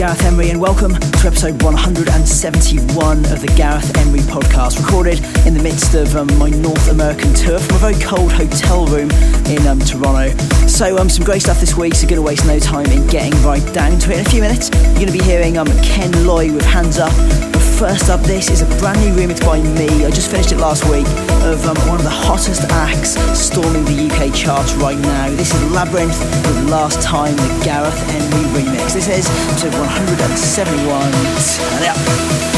Gareth Emery, and welcome to episode 171 of the Gareth Emery podcast, recorded in the midst of um, my North American tour from a very cold hotel room in um, Toronto. So, um, some great stuff this week, so to waste no time in getting right down to it. In a few minutes, you're to be hearing um, Ken Loi with Hands Up. First up, this is a brand new remix by me. I just finished it last week of um, one of the hottest acts storming the UK charts right now. This is Labrinth with Last Time, the Gareth Emery remix. This is episode 171. Turn it up.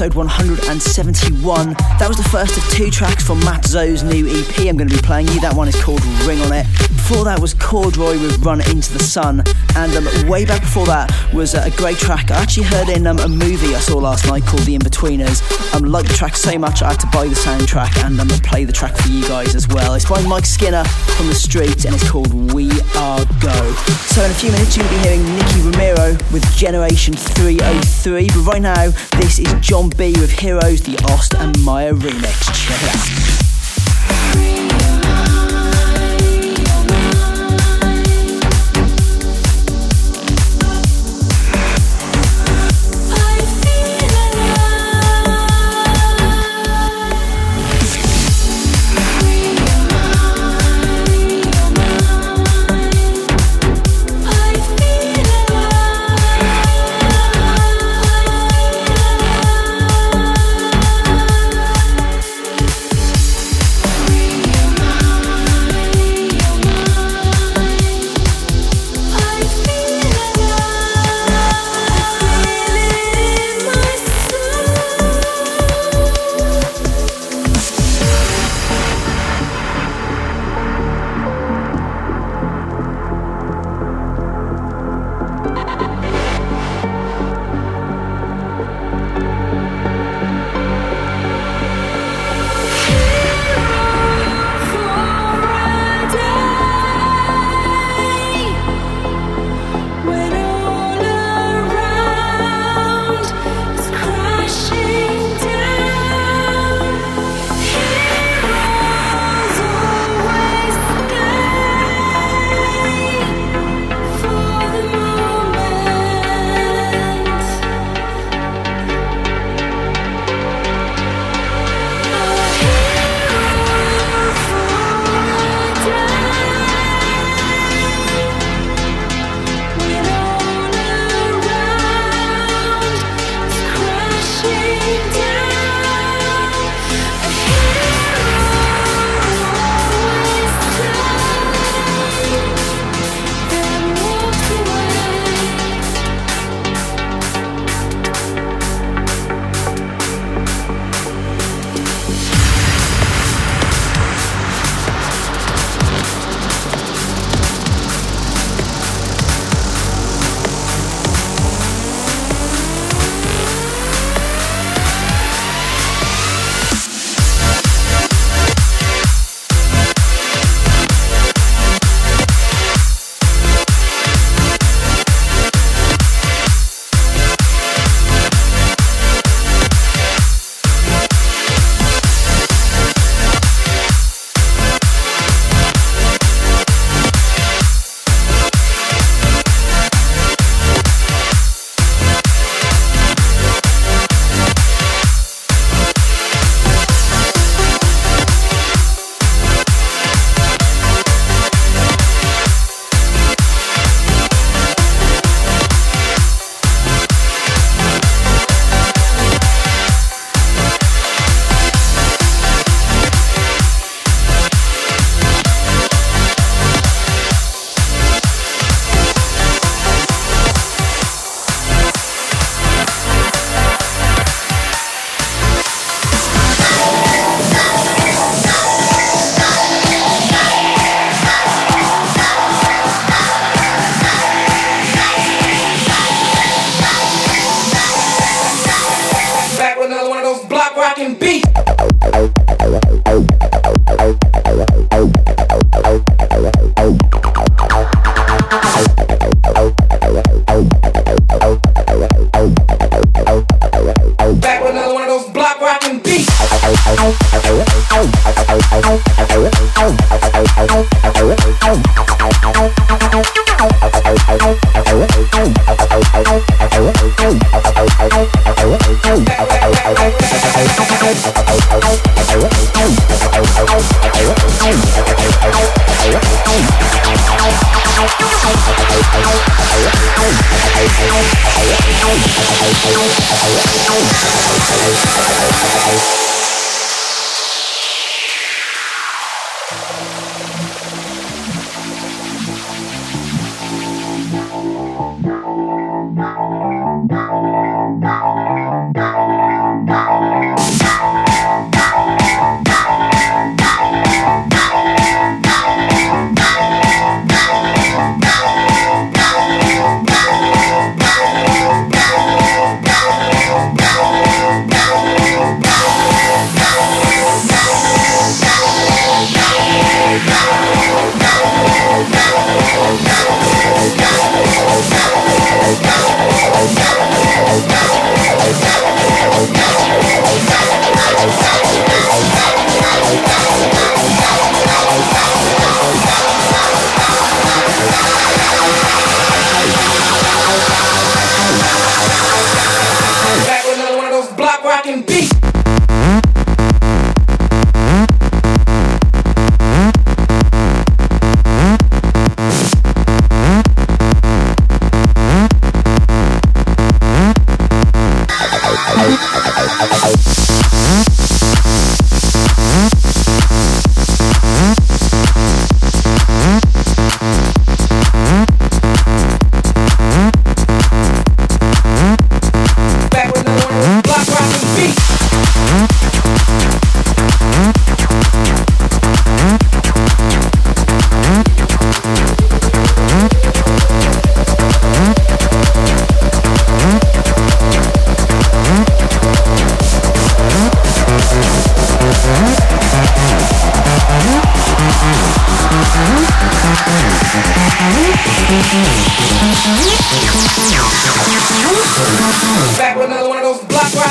Episode 171. That was the first of two tracks from Matt Zo's new EP I'm going to be playing you. That one is called Ring on It. Before that was Corduroy with Run Into the Sun. And um, way back before that was uh, a great track I actually heard in um, a movie I saw last night called The Inbetweeners. I um, liked the track so much I buy the soundtrack and I'm gonna play the track for you guys as well. It's by Mike Skinner from the street and it's called We Are Go. So in a few minutes you'll be hearing Nicky Romero with Generation 303. But right now, this is John B with Heroes, the Ost and Meyer remix. Check it out.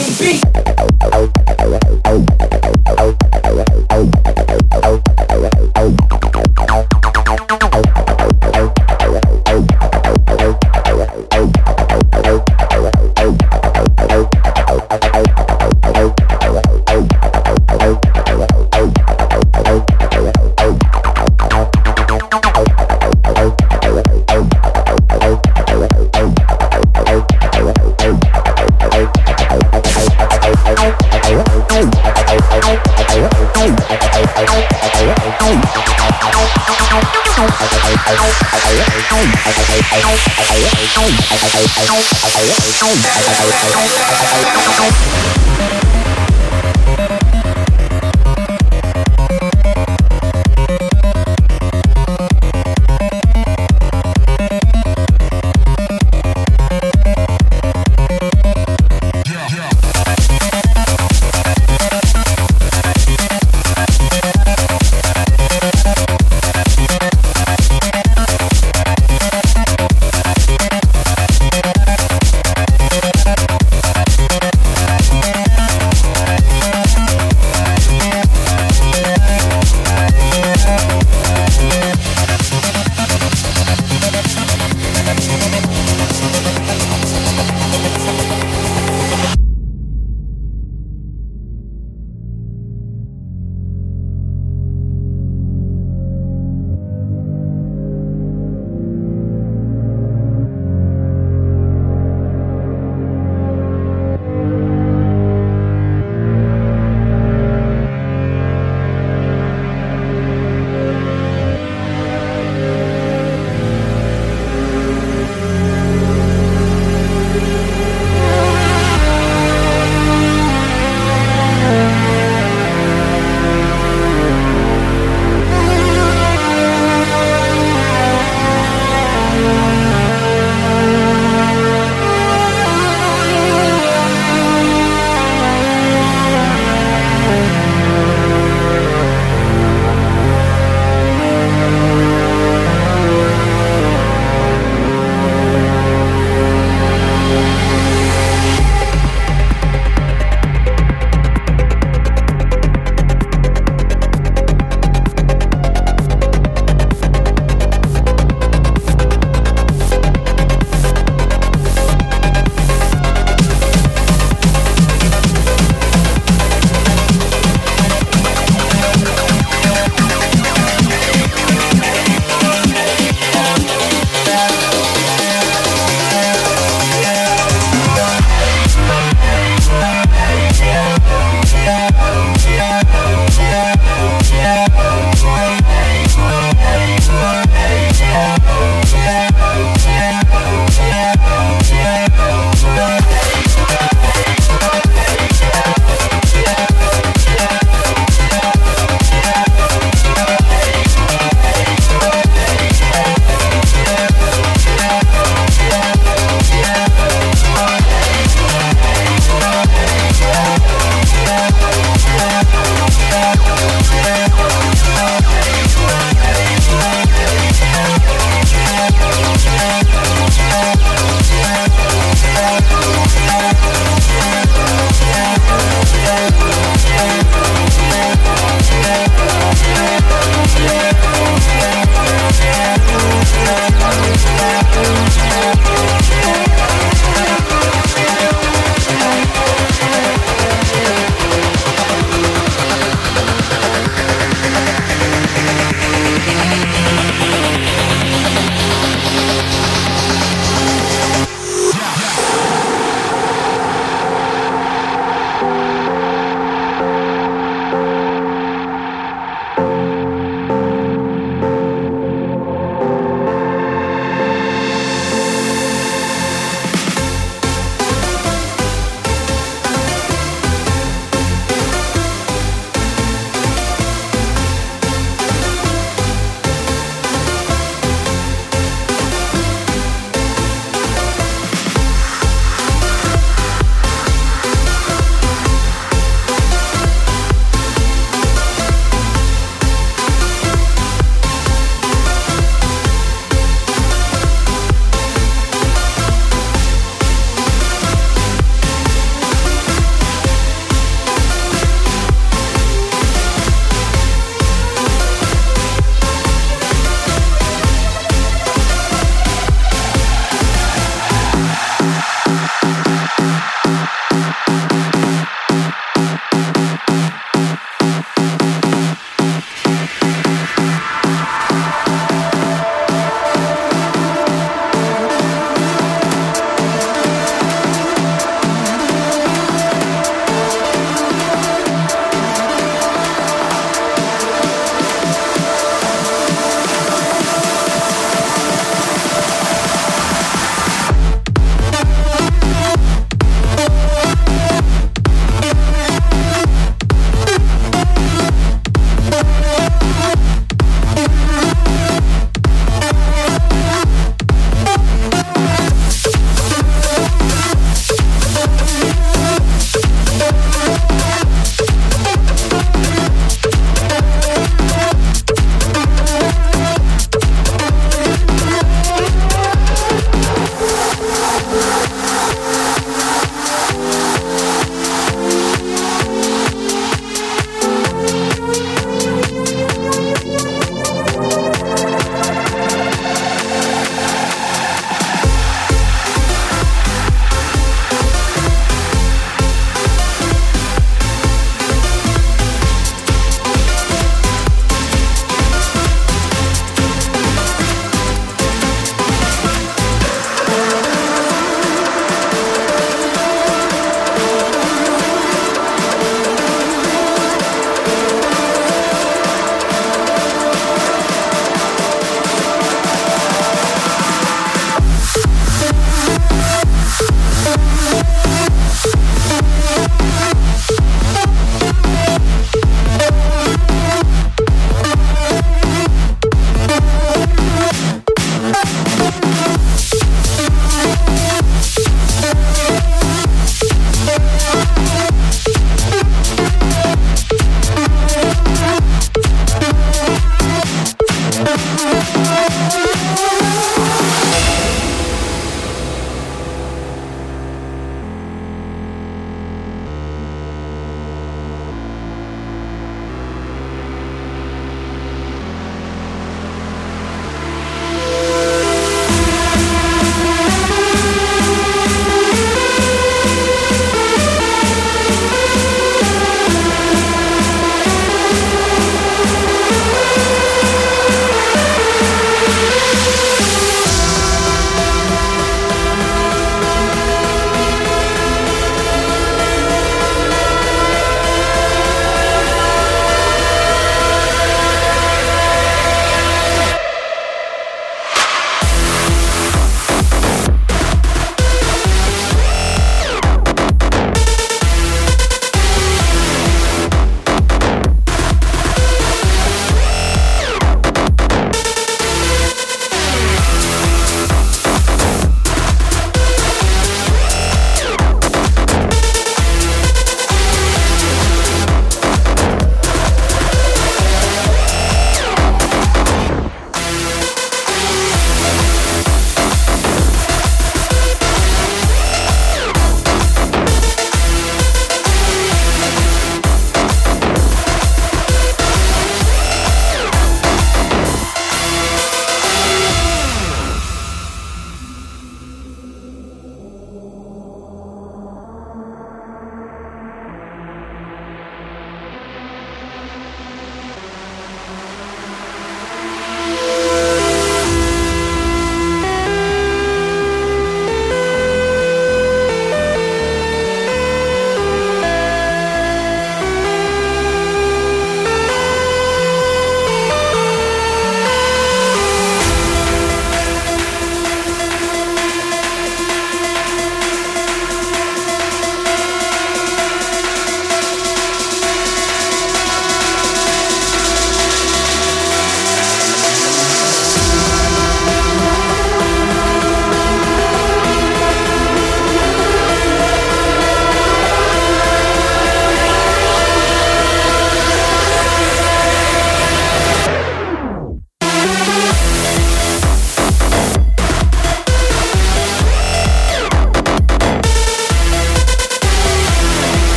can be.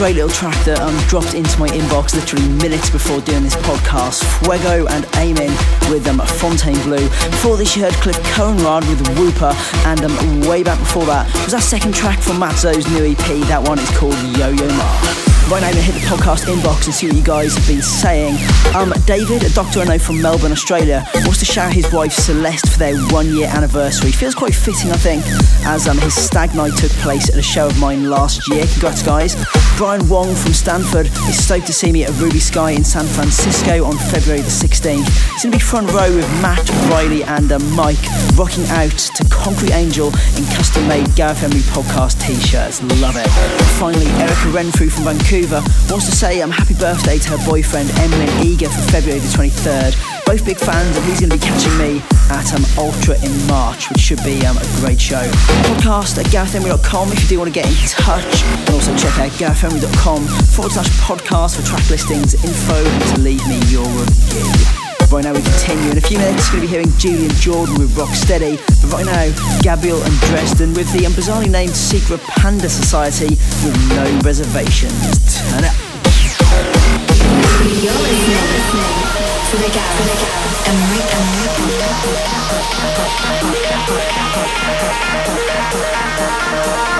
Great little track that um, dropped into my inbox literally minutes before doing this podcast. Fuego and Amen with um, Fontainebleau. Before this, you heard Cliff Conrad with Whooper, and um, way back before that was our second track from Mat Zo's new EP. That one is called Yo Yo Ma. Right now, to hit the podcast inbox and see what you guys have been saying. Um, David, a doctor I know from Melbourne, Australia, wants to shout his wife Celeste for their one year anniversary. Feels quite fitting, I think, as um, his stag night took place at a show of mine last year. Congrats, guys. Brian Wong from Stanford is stoked to see me at Ruby Skye in San Francisco on February the 16th. It's going to be front row with Matt, Riley, and uh, Mike rocking out to Concrete Angel in custom made Gareth Emery podcast t shirts. Love it. Finally, Erica Renfrew from Vancouver Vancouver wants to say um, happy birthday to her boyfriend Emlyn Eager for February the 23rd. Both big fans, and he's going to be catching me at um, Ultra in March, which should be um, a great show. Podcast at garethemery.com if you do want to get in touch. And also check out garethemery.com forward slash podcast for track listings, info, and to leave me your review. Right now we continue. In a few minutes, we're going to be hearing Julian Jordan with Rocksteady. But right now, Gabriel and Dresden with the bizarrely named Secret Panda Society with No Reservations. Turn up. you.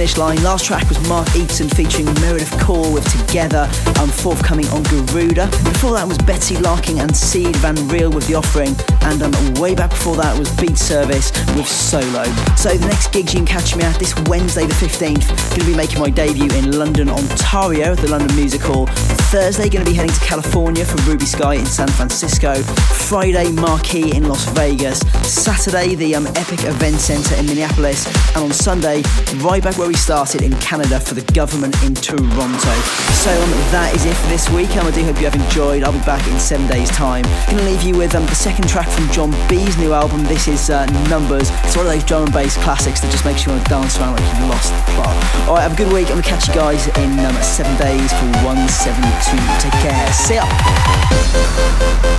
Finish line. Last track was Mark Eteson featuring Meredith Call with Together, um, forthcoming on Garuda. Before that was Betsie Larkin and Sied van Riel with The Offering, and um, way back before that was Beat Service with Solo. So the next gigs you can catch me at this Wednesday the 15th, going to be making my debut in London, Ontario at the London Music Hall. Thursday going to be heading to California for Ruby Skye in San Francisco. Friday Marquee in Las Vegas. Saturday the um, Epic Event Centre in Minneapolis, and on Sunday right back where we started in Canada for the Guvernment in Toronto. So um, that is it for this week. Um, I do hope you have enjoyed. I'll be back in seven days' time. Going to leave you with um, the second track from John B's new album. This is uh, Numbers. It's one of those drum and bass classics that just makes you want to dance around like you've lost the plot. All right, have a good week. I'm gonna catch you guys in um, seven days for to Take care. See ya.